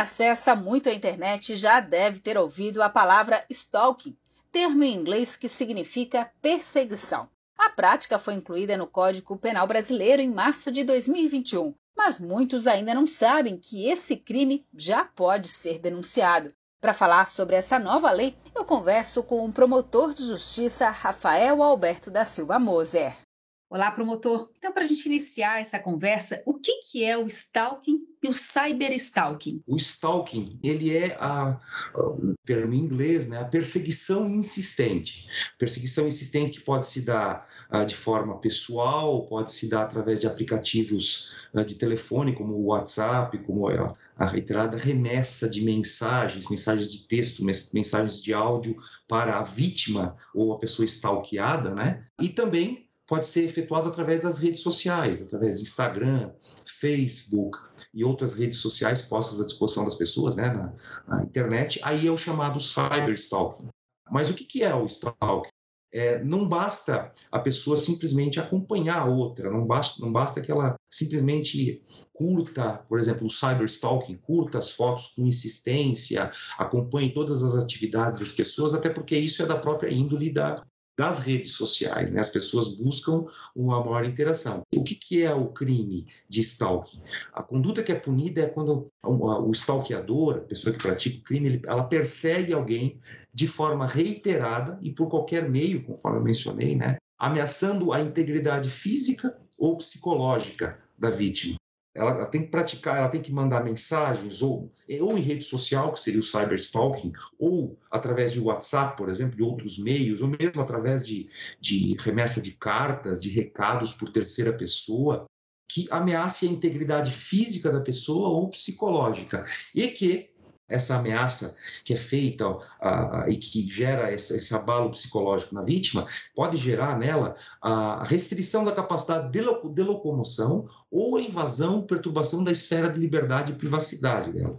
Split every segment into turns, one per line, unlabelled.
acessa muito a internet já deve ter ouvido a palavra stalking, termo em inglês que significa perseguição. A prática foi incluída no Código Penal Brasileiro em março de 2021, mas muitos ainda não sabem que esse crime já pode ser denunciado. Para falar sobre essa nova lei, eu converso com o promotor de justiça Rafael Alberto da Silva Moser. Olá, promotor. Então, para a gente iniciar essa conversa, o que, que é o stalking e o cyberstalking?
O stalking, ele é a, o termo em inglês, né, a perseguição insistente. Perseguição insistente que pode se dar uh, de forma pessoal, pode se dar através de aplicativos uh, de telefone, como o WhatsApp, como a, a reiterada remessa de mensagens, mensagens de texto, mensagens de áudio para a vítima ou a pessoa stalkeada, né? E também pode ser efetuado através das redes sociais, através de Instagram, Facebook e outras redes sociais postas à disposição das pessoas né, na, na internet. Aí é o chamado cyberstalking. Mas o que, que é o stalking? É, não basta a pessoa simplesmente acompanhar a outra, não basta, não basta que ela simplesmente curta, por exemplo, o cyberstalking, curta as fotos com insistência, acompanhe todas as atividades das pessoas, até porque isso é da própria índole da, das redes sociais. Né? As pessoas buscam uma maior interação. O que, que é o crime de stalking? A conduta que é punida é quando o stalkeador, a pessoa que pratica o crime, ela persegue alguém de forma reiterada e por qualquer meio, conforme eu mencionei, né? ameaçando a integridade física ou psicológica da vítima. Ela, ela, tem que praticar, ela tem que mandar mensagens, ou, ou em rede social, que seria o cyberstalking, ou através de WhatsApp, por exemplo, de outros meios, ou mesmo através de, de remessa de cartas, de recados por terceira pessoa, que ameace a integridade física da pessoa ou psicológica, e que essa ameaça que é feita e que gera esse, esse, abalo psicológico na vítima, pode gerar nela a restrição da capacidade de, lo, de locomoção ou a invasão, perturbação da esfera de liberdade e privacidade dela.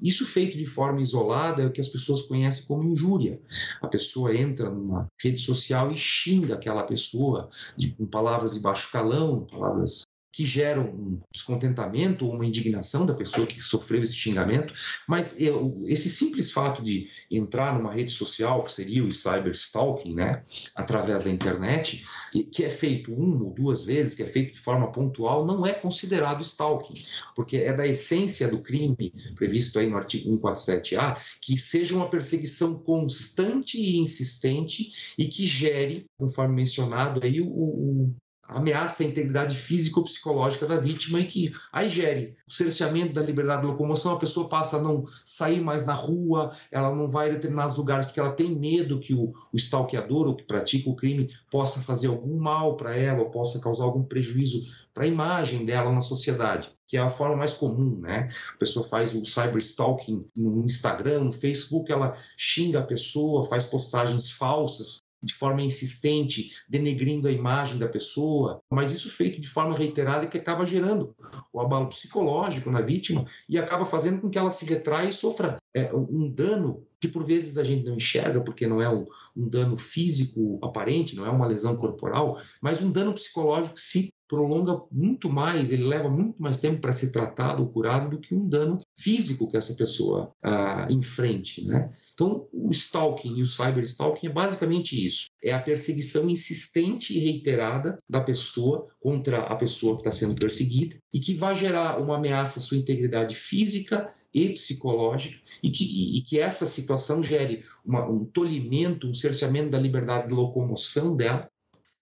Isso feito de forma isolada é o que as pessoas conhecem como injúria. A pessoa entra numa rede social e xinga aquela pessoa de, com palavras de baixo calão, palavras que geram um descontentamento ou uma indignação da pessoa que sofreu esse xingamento, mas esse simples fato de entrar numa rede social, que seria o cyberstalking, né, através da internet, que é feito uma ou duas vezes, que é feito de forma pontual, não é considerado stalking, porque é da essência do crime previsto aí no artigo 147A que seja uma perseguição constante e insistente e que gere, conforme mencionado aí, o, o ameaça a integridade física ou psicológica da vítima e que aí gere o cerceamento da liberdade de locomoção, a pessoa passa a não sair mais na rua, ela não vai a determinados lugares porque ela tem medo que o, o stalkeador, o que pratica o crime, possa fazer algum mal para ela ou possa causar algum prejuízo para a imagem dela na sociedade, que é a forma mais comum, né? A pessoa faz o cyberstalking no Instagram, no Facebook, ela xinga a pessoa, faz postagens falsas, de forma insistente, denegrindo a imagem da pessoa, mas isso feito de forma reiterada que acaba gerando o abalo psicológico na vítima e acaba fazendo com que ela se retraia e sofra é, um dano que por vezes a gente não enxerga porque não é um, um dano físico aparente, não é uma lesão corporal, mas um dano psicológico se prolonga muito mais, ele leva muito mais tempo para ser tratado ou curado do que um dano físico que essa pessoa ah, enfrente, né? Então, o stalking e o cyberstalking é basicamente isso. É a perseguição insistente e reiterada da pessoa contra a pessoa que está sendo perseguida e que vai gerar uma ameaça à sua integridade física e psicológica e que, e que essa situação gere uma, um tolhimento, um cerceamento da liberdade de locomoção dela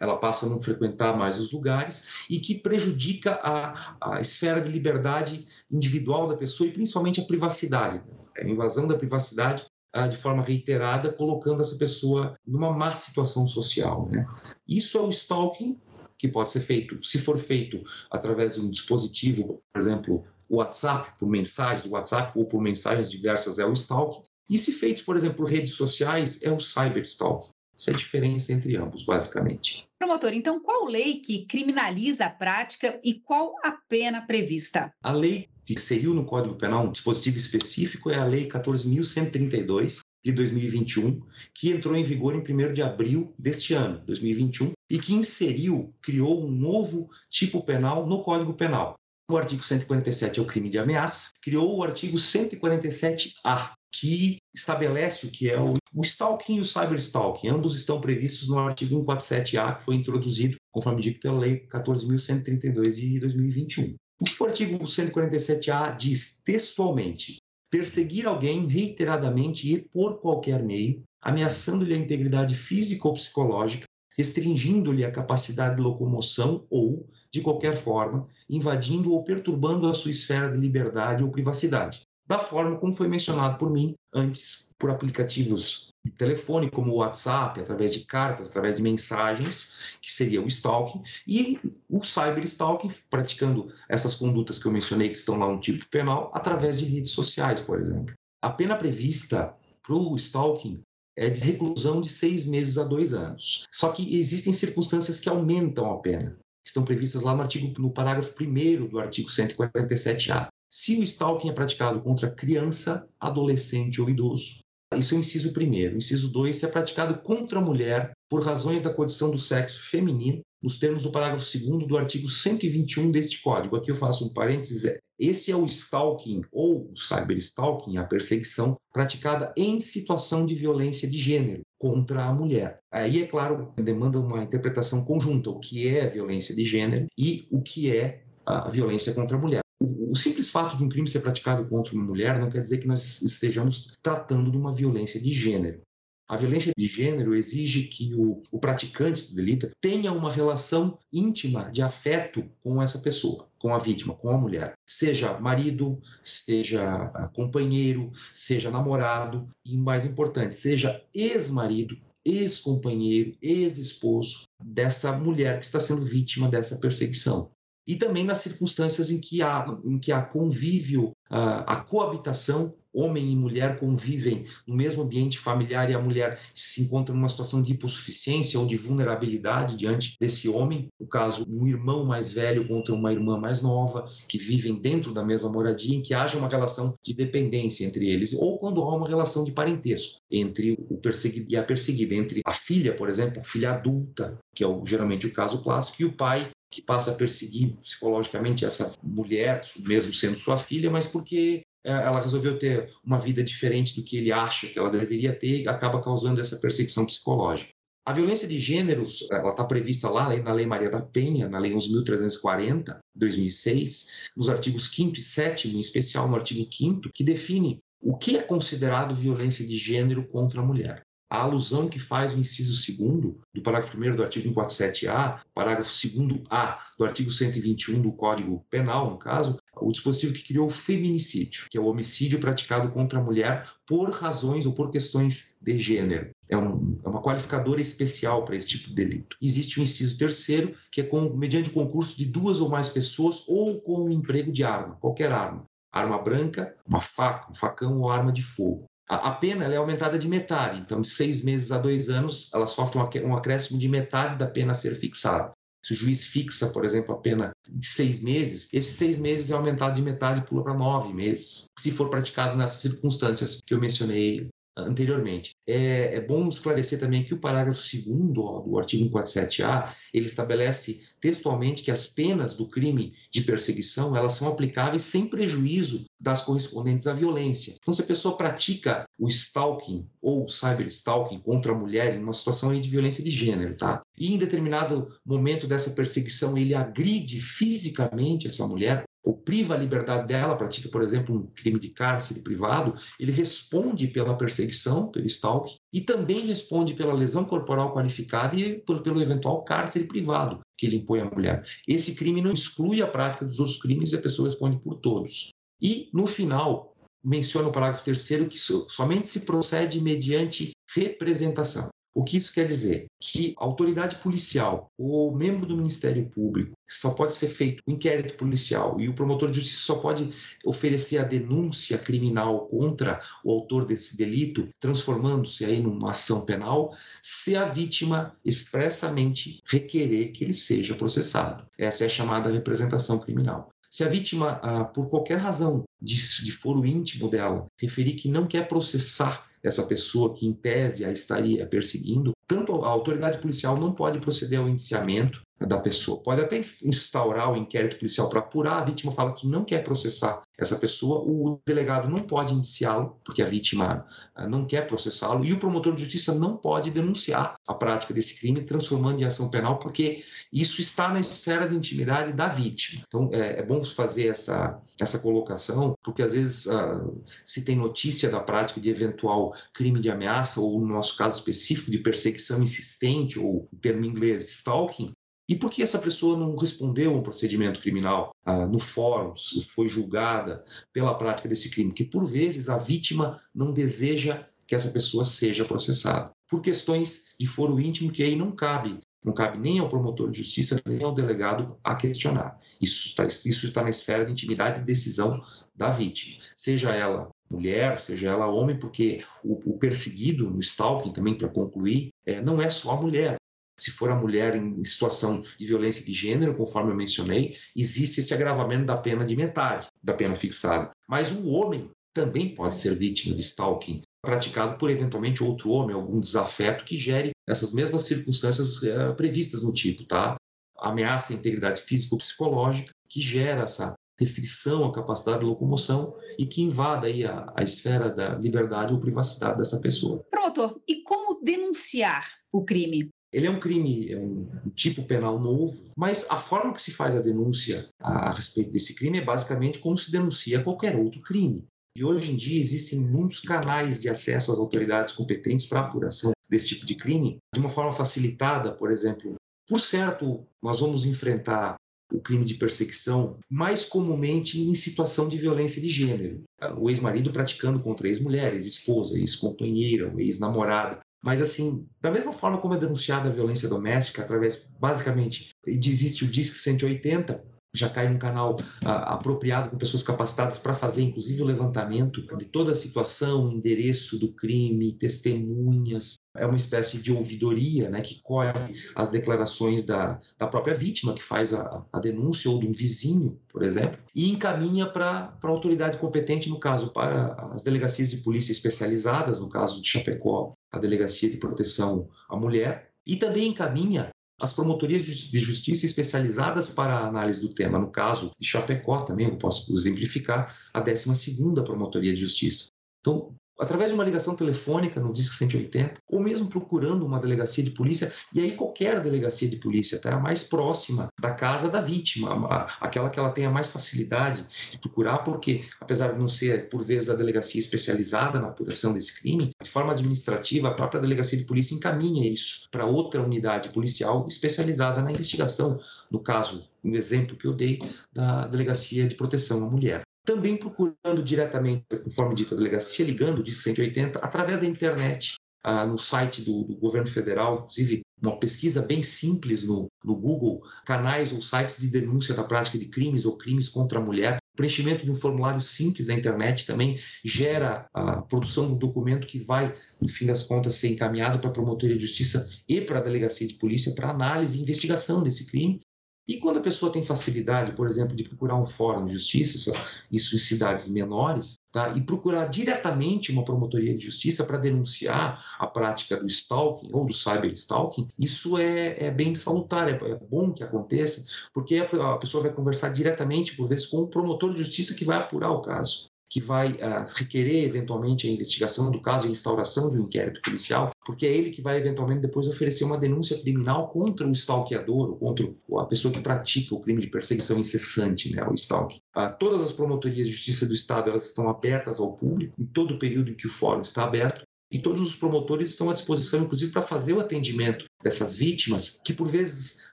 ela passa a não frequentar mais os lugares e que prejudica a, a esfera de liberdade individual da pessoa e principalmente a privacidade, a invasão da privacidade ah, de forma reiterada, colocando essa pessoa numa má situação social. Né? Isso é o stalking que pode ser feito, se for feito através de um dispositivo, por exemplo, WhatsApp, por mensagens do WhatsApp ou por mensagens diversas, é o stalking. E se feito, por exemplo, por redes sociais, é o cyberstalking. Essa é a diferença entre ambos, basicamente.
Promotor, então qual lei que criminaliza a prática e qual a pena prevista?
A lei que inseriu no Código Penal um dispositivo específico é a Lei 14.132, de 2021, que entrou em vigor em 1 de abril deste ano, 2021, e que inseriu, criou um novo tipo penal no Código Penal, O artigo 147 é o crime de ameaça. Criou o artigo 147A, que estabelece o que é o, o stalking e o cyberstalking. Ambos estão previstos no artigo 147A, que foi introduzido, conforme dito pela Lei 14.132 de 2021. O que o artigo 147A diz textualmente? Perseguir alguém reiteradamente e por qualquer meio, ameaçando-lhe a integridade física ou psicológica, restringindo-lhe a capacidade de locomoção ou, de qualquer forma, invadindo ou perturbando a sua esfera de liberdade ou privacidade, da forma como foi mencionado por mim antes por aplicativos de telefone, como o WhatsApp, através de cartas, através de mensagens, que seria o stalking, e o cyberstalking, praticando essas condutas que eu mencionei, que estão lá no tipo penal, através de redes sociais, por exemplo. A pena prevista para o stalking é de reclusão de seis meses a dois anos. Só que existem circunstâncias que aumentam a pena, que estão previstas lá no artigo, no parágrafo 1 do artigo 147-A. Se o stalking é praticado contra criança, adolescente ou idoso. Isso é o inciso primeiro. Inciso 2, se é praticado contra a mulher por razões da condição do sexo feminino, nos termos do parágrafo 2 do artigo 121 deste Código. Aqui eu faço um parênteses. É, esse é o stalking ou o cyberstalking, a perseguição praticada em situação de violência de gênero contra a mulher. Aí, é claro, demanda uma interpretação conjunta, o que é violência de gênero e o que é a violência contra a mulher o simples fato de um crime ser praticado contra uma mulher não quer dizer que nós estejamos tratando de uma violência de gênero. A violência de gênero exige que o, o, praticante do delito tenha uma relação íntima de afeto com essa pessoa, com a vítima, com a mulher. Seja marido, seja companheiro, seja namorado e, mais importante, seja ex-marido, ex-companheiro, ex-esposo dessa mulher que está sendo vítima dessa perseguição e também nas circunstâncias em que há, em que há convívio, a, a coabitação, homem e mulher convivem no mesmo ambiente familiar e a mulher se encontra numa situação de hipossuficiência ou de vulnerabilidade diante desse homem, no caso, um irmão mais velho contra uma irmã mais nova, que vivem dentro da mesma moradia, em que haja uma relação de dependência entre eles, ou quando há uma relação de parentesco entre o perseguido e a perseguida, entre a filha, por exemplo, filha adulta, que é o, geralmente o caso clássico, e o pai que passa a perseguir psicologicamente essa mulher, mesmo sendo sua filha, mas porque é, ela resolveu ter uma vida diferente do que ele acha que ela deveria ter e acaba causando essa perseguição psicológica. A violência de gêneros, ela está prevista lá na Lei Maria da Penha, na Lei 11.340, 2006, nos artigos 5 e 7, em especial no artigo 5 que define o que é considerado violência de gênero contra a mulher a alusão que faz o inciso 2 do parágrafo 1 do artigo 147-A, parágrafo 2A do artigo 121 do Código Penal, no caso, o dispositivo que criou o feminicídio, que é o homicídio praticado contra a mulher por razões ou por questões de gênero. É, um, é uma qualificadora especial para esse tipo de delito. Existe o inciso terceiro, que é com, mediante o concurso de duas ou mais pessoas ou com o emprego de arma, qualquer arma. Arma branca, uma faca, um facão ou arma de fogo. A, pena é aumentada de metade, então de seis meses a dois anos, ela sofre um acréscimo de metade da pena a ser fixada. Se o juiz fixa, por exemplo, a pena de seis meses, esses seis meses é aumentado de metade e pula para nove meses, se for praticado nessas circunstâncias que eu mencionei anteriormente. É, é, bom esclarecer também que o parágrafo 2 do artigo 147-A, ele estabelece textualmente que as penas do crime de perseguição, elas são aplicáveis sem prejuízo das correspondentes à violência. Então, se a pessoa pratica o stalking ou cyberstalking contra a mulher em uma situação de violência de gênero, tá? E em determinado momento dessa perseguição ele agride fisicamente essa mulher, ou priva a liberdade dela, pratica, por exemplo, um crime de cárcere privado, ele responde pela perseguição, pelo stalking, e também responde pela lesão corporal qualificada e pelo, pelo eventual cárcere privado que ele impõe à mulher. Esse crime não exclui a prática dos outros crimes e a pessoa responde por todos. E, no final, menciona o parágrafo terceiro que somente se procede mediante representação. O que isso quer dizer? Que a autoridade policial ou membro do Ministério Público só pode ser feito o inquérito policial e o promotor de justiça só pode oferecer a denúncia criminal contra o autor desse delito, transformando-se aí numa ação penal, se a vítima expressamente requerer que ele seja processado. Essa é a chamada representação criminal. Se a vítima, ah, por qualquer razão de, de foro íntimo dela, referir que não quer processar essa pessoa que, em tese, a estaria perseguindo, tanto a autoridade policial não pode proceder ao indiciamento, da pessoa. Pode até instaurar o inquérito policial para apurar, a vítima fala que não quer processar essa pessoa, o delegado não pode indiciá-lo, porque a vítima ah, não quer processá-lo, e o promotor de justiça não pode denunciar a prática desse crime, transformando em ação penal, porque isso está na esfera de intimidade da vítima. Então, é, é bom fazer essa, essa colocação, porque às vezes uh, se tem notícia da prática de eventual crime de ameaça, ou no nosso caso específico, de perseguição insistente, ou o termo em inglês, stalking, e por que essa pessoa não respondeu a um procedimento criminal ah, no fórum, foi julgada pela prática desse crime? Que por vezes a vítima não deseja que essa pessoa seja processada, por questões de foro íntimo que aí não cabe. Não cabe nem ao promotor de justiça, nem ao delegado a questionar. Isso está, isso está na esfera de intimidade e decisão da vítima. Seja ela mulher, seja ela homem, porque o, o perseguido no stalking, também para concluir, é, não é só a mulher. Se for a mulher em situação de violência de gênero, conforme eu mencionei, existe esse agravamento da pena de metade da pena fixada. Mas o homem também pode ser vítima de stalking, praticado por eventualmente outro homem, algum desafeto que gere essas mesmas circunstâncias é, previstas no tipo, tá? Ameaça à integridade física ou psicológica que gera essa restrição à capacidade de locomoção e que invada aí a, a esfera da liberdade ou privacidade dessa pessoa.
Pronto. E como denunciar o crime?
Ele é um crime, é um, tipo penal novo, mas a forma que se faz a denúncia a, respeito desse crime é basicamente como se denuncia qualquer outro crime. E hoje em dia existem muitos canais de acesso às autoridades competentes para apuração desse tipo de crime, de uma forma facilitada, por exemplo. Por certo, nós vamos enfrentar o crime de perseguição mais comumente em situação de violência de gênero. O ex-marido praticando contra ex-mulher, ex-esposa, ex-companheira, ex-namorada. Mas, assim, da mesma forma como é denunciada a violência doméstica, através, basicamente, existe o DISC 180, já cai num canal ah, apropriado com pessoas capacitadas para fazer, inclusive, o levantamento de toda a situação, endereço do crime, testemunhas. É uma espécie de ouvidoria né, que colhe as declarações da, da própria vítima, que faz a, a denúncia, ou de um vizinho, por exemplo, e encaminha para a autoridade competente, no caso, para as delegacias de polícia especializadas, no caso de Chapecó, a Delegacia de Proteção à Mulher, e também encaminha as promotorias de justiça especializadas para a análise do tema. No caso de Chapecó, também eu posso exemplificar, a 12ª Promotoria de Justiça. Então, através de uma ligação telefônica no Disque 180, ou mesmo procurando uma delegacia de polícia, e aí qualquer delegacia de polícia, tá? a mais próxima da casa da vítima, aquela que ela tenha mais facilidade de procurar, porque apesar de não ser, por vezes, a delegacia especializada na apuração desse crime, de forma administrativa, a própria delegacia de polícia encaminha isso para outra unidade policial especializada na investigação, no caso, um exemplo que eu dei da Delegacia de Proteção à Mulher também procurando diretamente, conforme dita a delegacia, ligando o 180 através da internet, ah, no site do, do, governo federal, inclusive uma pesquisa bem simples no, no Google, canais ou sites de denúncia da prática de crimes ou crimes contra a mulher. O preenchimento de um formulário simples na internet também gera a produção de um documento que vai, no fim das contas, ser encaminhado para a promotoria de justiça e para a delegacia de polícia para análise e investigação desse crime e quando a pessoa tem facilidade, por exemplo, de procurar um fórum de justiça, isso em cidades menores, tá? e procurar diretamente uma promotoria de justiça para denunciar a prática do stalking ou do cyberstalking, isso é, é bem salutar, é, é, bom que aconteça, porque a pessoa vai conversar diretamente, por vezes, com o promotor de justiça que vai apurar o caso que vai uh, requerer eventualmente a investigação do caso e a instauração de um inquérito policial, porque é ele que vai eventualmente depois oferecer uma denúncia criminal contra o stalkeador, ou contra a pessoa que pratica o crime de perseguição incessante, né, o stalking. Uh, todas as promotorias de justiça do Estado elas estão abertas ao público em todo o período em que o fórum está aberto e todos os promotores estão à disposição, inclusive, para fazer o atendimento dessas vítimas, que por vezes,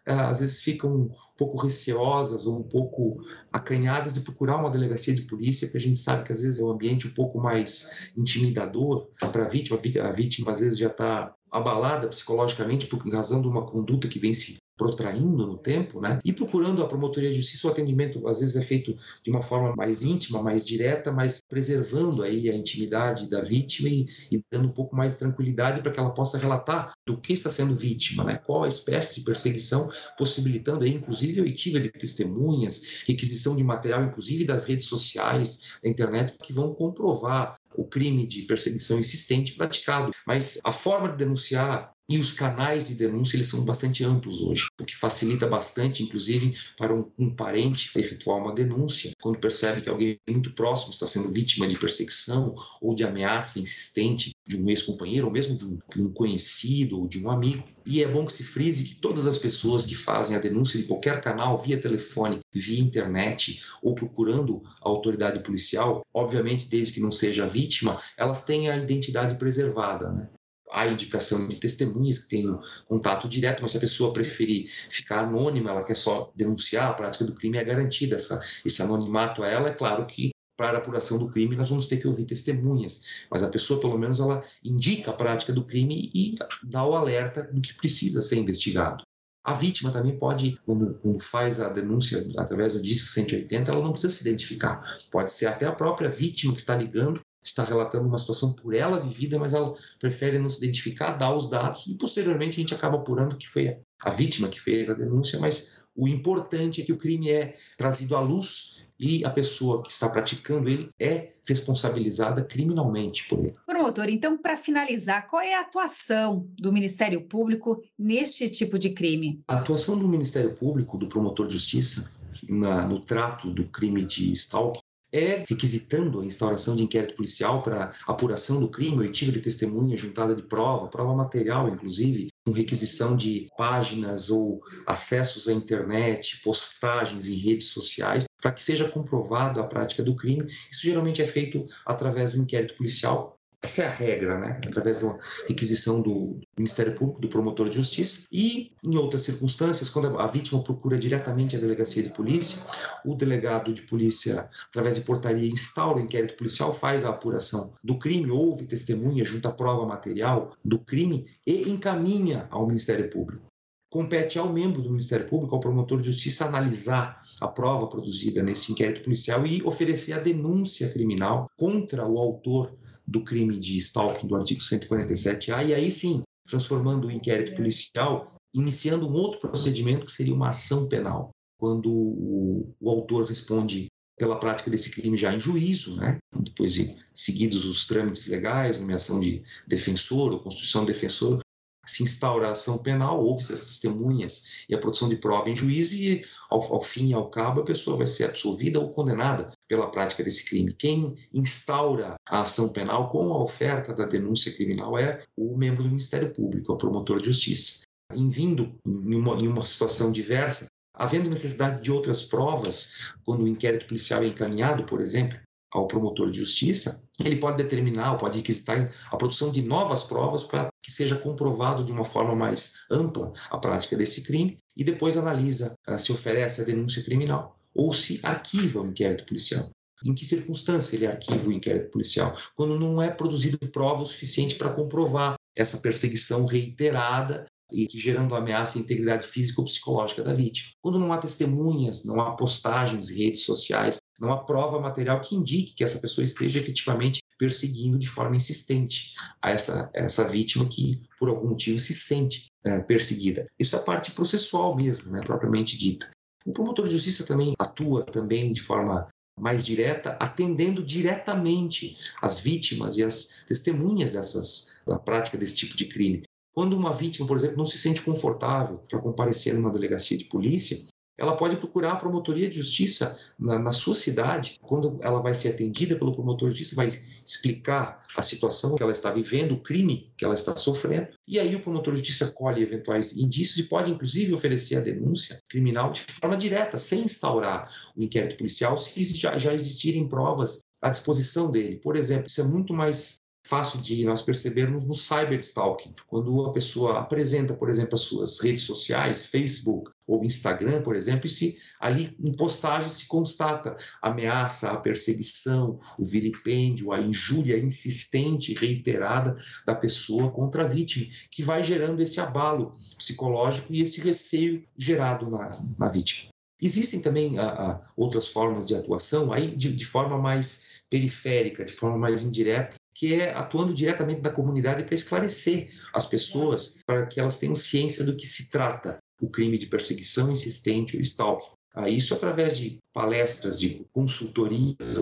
eh, às vezes ficam um pouco receosas ou um pouco acanhadas de procurar uma delegacia de polícia, que a gente sabe que às vezes é um ambiente um pouco mais intimidador para a vítima. A vítima, às vezes, já está abalada psicologicamente por razão de uma conduta que vem se protraindo no tempo, né? E procurando a promotoria de justiça, o atendimento às vezes é feito de uma forma mais íntima, mais direta, mas preservando aí a intimidade da vítima e, e dando um pouco mais de tranquilidade para que ela possa relatar do que está sendo vítima, né? Qual a espécie de perseguição, possibilitando aí inclusive a oitiva de testemunhas, requisição de material, inclusive das redes sociais, da internet, que vão comprovar o crime de perseguição insistente praticado. Mas a forma de denunciar e os canais de denúncia eles são bastante amplos hoje, o que facilita bastante, inclusive, para um, um, parente efetuar uma denúncia quando percebe que alguém muito próximo está sendo vítima de perseguição ou de ameaça insistente de um ex-companheiro ou mesmo de um, de um conhecido ou de um amigo. E é bom que se frise que todas as pessoas que fazem a denúncia de qualquer canal, via telefone, via internet ou procurando a autoridade policial, obviamente, desde que não seja vítima, elas têm a identidade preservada. Né? Há indicação de testemunhas que têm contato direto, mas se a pessoa preferir ficar anônima, ela quer só denunciar, a prática do crime é garantida. Essa, esse anonimato a ela, é claro que para a apuração do crime nós vamos ter que ouvir testemunhas, mas a pessoa pelo menos ela indica a prática do crime e dá o alerta do que precisa ser investigado. A vítima também pode, quando, quando, faz a denúncia através do DISC 180, ela não precisa se identificar. Pode ser até a própria vítima que está ligando está relatando uma situação por ela vivida, mas ela prefere não se identificar, dar os dados e posteriormente a gente acaba apurando que foi a vítima que fez a denúncia, mas o importante é que o crime é trazido à luz e a pessoa que está praticando ele é responsabilizada criminalmente por ele.
Promotor, então, para finalizar, qual é a atuação do Ministério Público neste tipo de crime?
A atuação do Ministério Público, do promotor de justiça, na, no trato do crime de stalking, é requisitando a instauração de inquérito policial para apuração do crime, oitiva de testemunha, juntada de prova, prova material, inclusive, com requisição de páginas ou acessos à internet, postagens em redes sociais, para que seja comprovado a prática do crime. Isso geralmente é feito através do inquérito policial essa é a regra, né? Através da requisição do Ministério Público, do promotor de justiça. E, em outras circunstâncias, quando a vítima procura diretamente a delegacia de polícia, o delegado de polícia, através de portaria, instaura o inquérito policial, faz a apuração do crime, ouve testemunha, junta prova material do crime e encaminha ao Ministério Público. Compete ao membro do Ministério Público, ao promotor de justiça, analisar a prova produzida nesse inquérito policial e oferecer a denúncia criminal contra o autor do crime de stalking do artigo 147A, e aí sim, transformando o inquérito policial, iniciando um outro procedimento que seria uma ação penal, quando o, o autor responde pela prática desse crime já em juízo, né? depois de seguidos os trâmites legais, nomeação de defensor ou constituição de defensor, se instaura a ação penal, ouve-se as testemunhas e a produção de prova em juízo e, ao, ao, fim e ao cabo, a pessoa vai ser absolvida ou condenada pela prática desse crime. Quem instaura a ação penal com a oferta da denúncia criminal é o membro do Ministério Público, o promotor de justiça. Em vindo em uma, em uma situação diversa, havendo necessidade de outras provas, quando o inquérito policial é encaminhado, por exemplo, ao promotor de justiça, ele pode determinar, ou pode requisitar a produção de novas provas para que seja comprovado de uma forma mais ampla a prática desse crime e depois analisa uh, se oferece a denúncia criminal ou se arquiva o inquérito policial. Em que circunstância ele arquiva o inquérito policial? Quando não é produzido prova o suficiente para comprovar essa perseguição reiterada e que gerando ameaça à integridade física ou psicológica da vítima. Quando não há testemunhas, não há postagens redes sociais, não há prova material que indique que essa pessoa esteja efetivamente perseguindo de forma insistente a essa, essa vítima que, por algum motivo, se sente é, perseguida. Isso é a parte processual mesmo, né, propriamente dita. O promotor de justiça também atua também de forma mais direta, atendendo diretamente as vítimas e as testemunhas dessas, da prática desse tipo de crime. Quando uma vítima, por exemplo, não se sente confortável para comparecer numa delegacia de polícia, ela pode procurar a promotoria de justiça na, na, sua cidade. Quando ela vai ser atendida pelo promotor de justiça, vai explicar a situação que ela está vivendo, o crime que ela está sofrendo, e aí o promotor de justiça colhe eventuais indícios e pode, inclusive, oferecer a denúncia criminal de forma direta, sem instaurar o inquérito policial, se já, já existirem provas à disposição dele. Por exemplo, isso é muito mais fácil de nós percebermos no cyberstalking, quando a pessoa apresenta, por exemplo, as suas redes sociais, Facebook ou Instagram, por exemplo, e se ali em postagem se constata a ameaça, a perseguição, o vilipêndio, a injúria insistente, reiterada da pessoa contra a vítima, que vai gerando esse abalo psicológico e esse receio gerado na, na vítima. Existem também a, a, outras formas de atuação, aí de, de forma mais periférica, de forma mais indireta, que é atuando diretamente na comunidade para esclarecer as pessoas, para que elas tenham ciência do que se trata o crime de perseguição insistente ou stalking. Ah, isso através de palestras, de consultorias,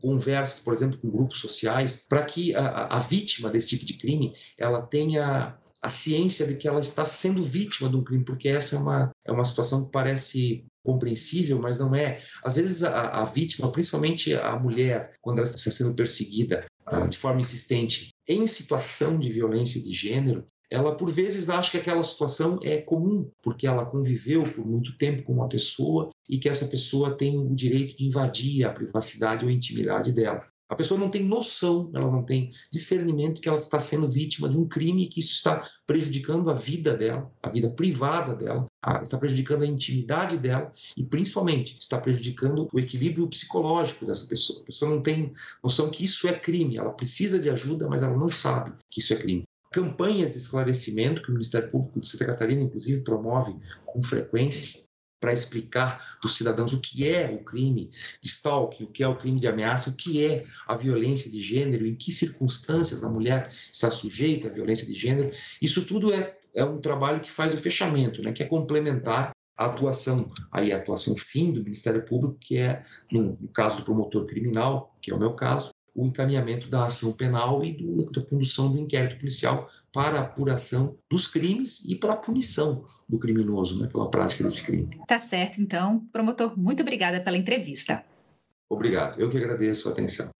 conversas, por exemplo, com grupos sociais, para que a, a, vítima desse tipo de crime ela tenha a ciência de que ela está sendo vítima de um crime, porque essa é uma, é uma situação que parece compreensível, mas não é. Às vezes a, a vítima, principalmente a mulher, quando ela está sendo perseguida uh, de forma insistente em situação de violência de gênero, ela por vezes acha que aquela situação é comum, porque ela conviveu por muito tempo com uma pessoa e que essa pessoa tem o direito de invadir a privacidade ou a intimidade dela. A pessoa não tem noção, ela não tem discernimento que ela está sendo vítima de um crime e que isso está prejudicando a vida dela, a vida privada dela, está prejudicando a intimidade dela e, principalmente, está prejudicando o equilíbrio psicológico dessa pessoa. A pessoa não tem noção que isso é crime, ela precisa de ajuda, mas ela não sabe que isso é crime campanhas de esclarecimento que o Ministério Público de Santa Catarina, inclusive, promove com frequência para explicar para os cidadãos o que é o crime de stalking, o que é o crime de ameaça, o que é a violência de gênero, em que circunstâncias a mulher está sujeita à violência de gênero. Isso tudo é, é um trabalho que faz o fechamento, né, que é complementar a atuação, aí a atuação fim do Ministério Público, que é, no, no caso do promotor criminal, que é o meu caso, o encaminhamento da ação penal e do, da condução do inquérito policial para a apuração dos crimes e para a punição do criminoso, né, pela prática desse crime.
Tá certo, então. Promotor, muito obrigada pela entrevista.
Obrigado. Eu que agradeço a atenção.